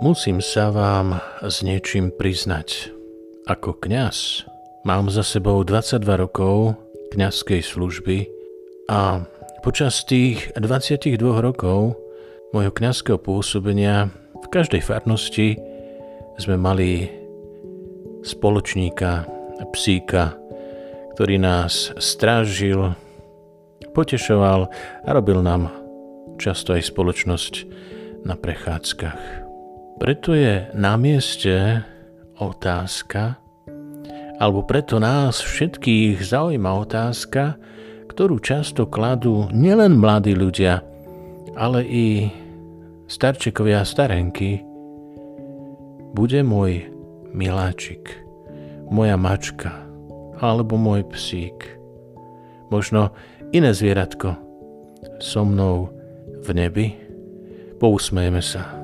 Musím sa vám s niečím priznať. Ako kňaz mám za sebou 22 rokov kňazskej služby a počas tých 22 rokov môjho kňazského pôsobenia v každej farnosti sme mali spoločníka, psíka, ktorý nás strážil, potešoval a robil nám často aj spoločnosť na prechádzkach. Preto je na mieste otázka, alebo preto nás všetkých zaujíma otázka, ktorú často kladú nielen mladí ľudia, ale i starčekovia a starenky. Bude môj miláčik, moja mačka, alebo môj psík, možno iné zvieratko so mnou v nebi? Pousmejme sa.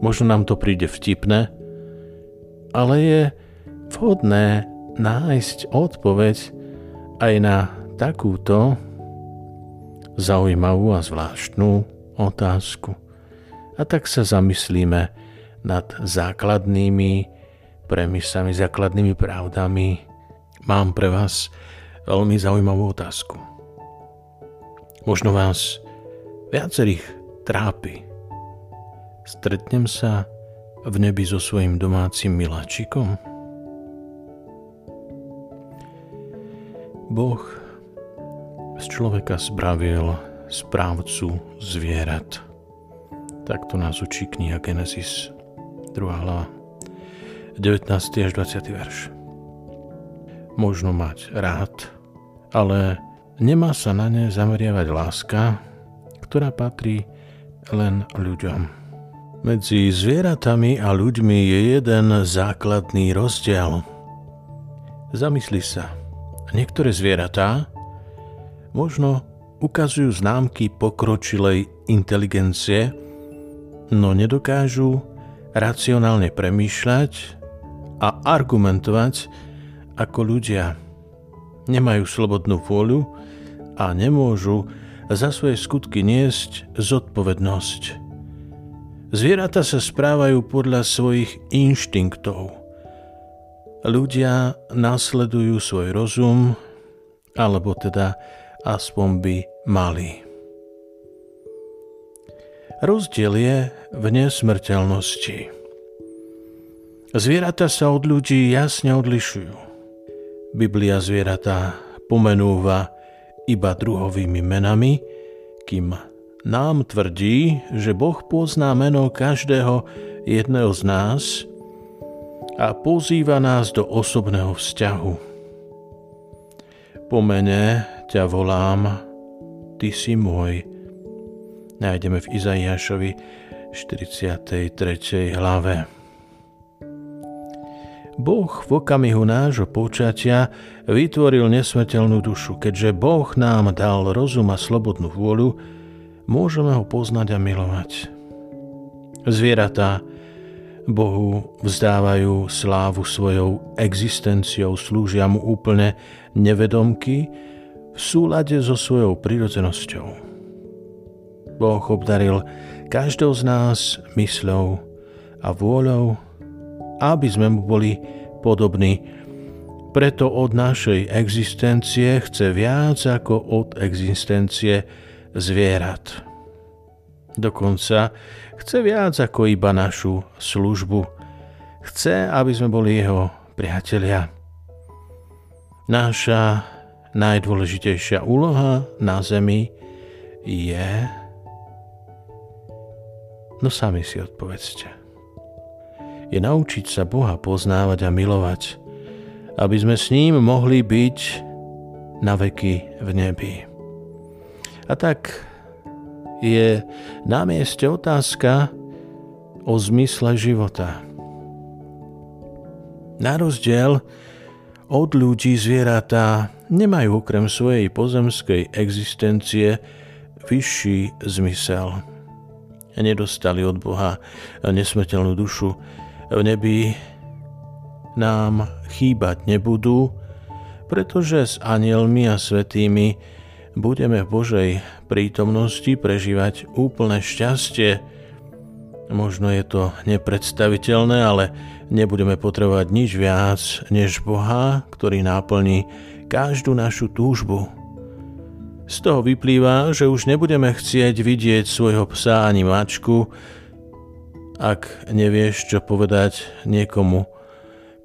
Možno nám to príde vtipné, ale je vhodné nájsť odpoveď aj na takúto zaujímavú a zvláštnu otázku. A tak sa zamyslíme nad základnými premisami, základnými pravdami. Mám pre vás veľmi zaujímavú otázku. Možno vás viacerých trápi Stretnem sa v nebi so svojim domácim miláčikom? Boh z človeka spravil správcu zvierat. Takto nás učí kniha Genesis, 2. hlava, 19. až 20. verš. Možno mať rád, ale nemá sa na ne zameriavať láska, ktorá patrí len ľuďom. Medzi zvieratami a ľuďmi je jeden základný rozdiel. Zamysli sa, niektoré zvieratá možno ukazujú známky pokročilej inteligencie, no nedokážu racionálne premýšľať a argumentovať ako ľudia. Nemajú slobodnú vôľu a nemôžu za svoje skutky niesť zodpovednosť. Zvieratá sa správajú podľa svojich inštinktov. Ľudia nasledujú svoj rozum, alebo teda aspoň by mali. Rozdiel je v nesmrteľnosti. Zvieratá sa od ľudí jasne odlišujú. Biblia zvieratá pomenúva iba druhovými menami, kým nám tvrdí, že Boh pozná meno každého jedného z nás a pozýva nás do osobného vzťahu. Po mene ťa volám, ty si môj. Nájdeme v Izaiášovi 43. hlave. Boh v okamihu nášho počatia vytvoril nesmrteľnú dušu, keďže Boh nám dal rozum a slobodnú vôľu, môžeme ho poznať a milovať. Zvieratá Bohu vzdávajú slávu svojou existenciou, slúžia mu úplne nevedomky v súlade so svojou prirodzenosťou. Boh obdaril každou z nás mysľou a vôľou, aby sme mu boli podobní. Preto od našej existencie chce viac ako od existencie zvierat. Dokonca chce viac ako iba našu službu. Chce, aby sme boli jeho priatelia. Náša najdôležitejšia úloha na zemi je... No sami si odpovedzte. Je naučiť sa Boha poznávať a milovať, aby sme s ním mohli byť na veky v nebi. A tak je na mieste otázka o zmysle života. Na rozdiel od ľudí zvieratá nemajú okrem svojej pozemskej existencie vyšší zmysel. Nedostali od Boha nesmrteľnú dušu. V nebi nám chýbať nebudú, pretože s anielmi a svetými budeme v Božej prítomnosti prežívať úplné šťastie Možno je to nepredstaviteľné, ale nebudeme potrebovať nič viac než Boha, ktorý náplní každú našu túžbu. Z toho vyplýva, že už nebudeme chcieť vidieť svojho psa ani mačku, ak nevieš, čo povedať niekomu,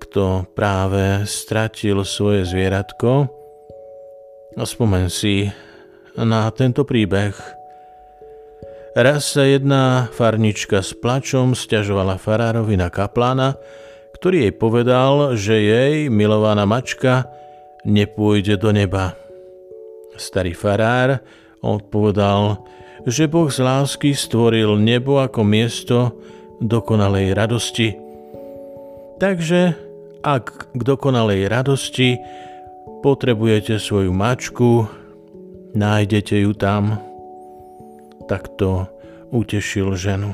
kto práve stratil svoje zvieratko. Spomen si na tento príbeh – Raz sa jedna farnička s plačom stiažovala farárovi na kaplána, ktorý jej povedal, že jej milovaná mačka nepôjde do neba. Starý farár odpovedal, že Boh z lásky stvoril nebo ako miesto dokonalej radosti. Takže ak k dokonalej radosti potrebujete svoju mačku, nájdete ju tam takto utešil ženu.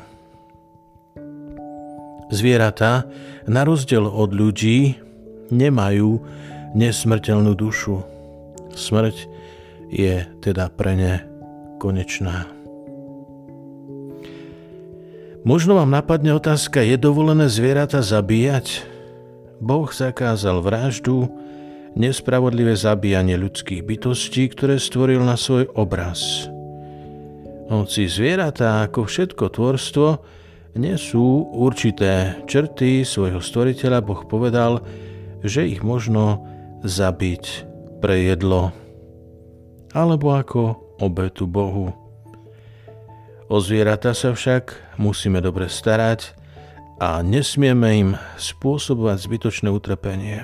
Zvieratá, na rozdiel od ľudí, nemajú nesmrteľnú dušu. Smrť je teda pre ne konečná. Možno vám napadne otázka, je dovolené zvieratá zabíjať? Boh zakázal vraždu, nespravodlivé zabíjanie ľudských bytostí, ktoré stvoril na svoj obraz – hoci zvieratá ako všetko tvorstvo nesú určité črty svojho stvoriteľa, Boh povedal, že ich možno zabiť pre jedlo alebo ako obetu Bohu. O zvieratá sa však musíme dobre starať a nesmieme im spôsobovať zbytočné utrpenie.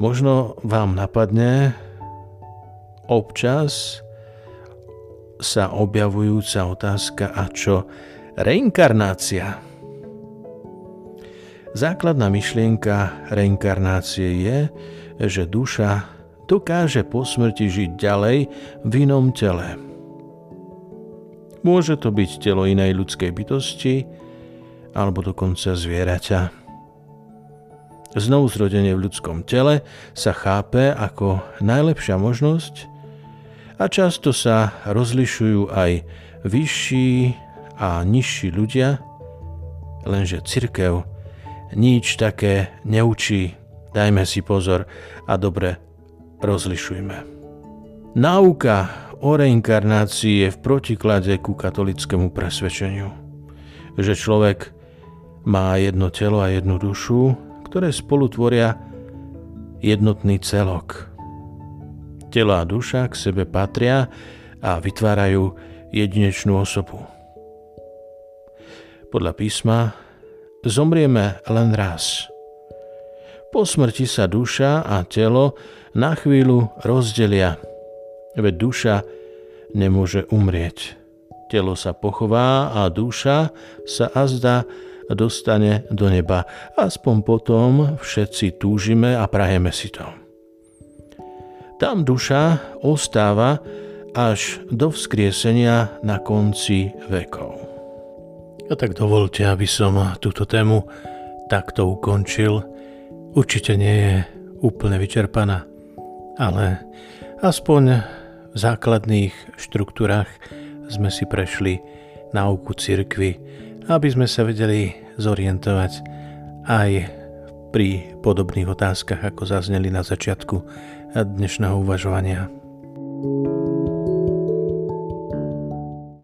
Možno vám napadne občas sa objavujúca otázka a čo reinkarnácia? Základná myšlienka reinkarnácie je, že duša dokáže po smrti žiť ďalej v inom tele. Môže to byť telo inej ľudskej bytosti alebo dokonca zvieraťa. Znovu zrodenie v ľudskom tele sa chápe ako najlepšia možnosť, a často sa rozlišujú aj vyšší a nižší ľudia, lenže cirkev nič také neučí. Dajme si pozor a dobre rozlišujme. Náuka o reinkarnácii je v protiklade ku katolickému presvedčeniu, že človek má jedno telo a jednu dušu, ktoré spolu tvoria jednotný celok – Telo a duša k sebe patria a vytvárajú jedinečnú osobu. Podľa písma zomrieme len raz. Po smrti sa duša a telo na chvíľu rozdelia, veď duša nemôže umrieť. Telo sa pochová a duša sa azda dostane do neba. Aspoň potom všetci túžime a prajeme si to. Tam duša ostáva až do vzkriesenia na konci vekov. A tak dovolte, aby som túto tému takto ukončil. Určite nie je úplne vyčerpaná, ale aspoň v základných štruktúrach sme si prešli náuku cirkvy, aby sme sa vedeli zorientovať aj pri podobných otázkach, ako zazneli na začiatku dnešného uvažovania.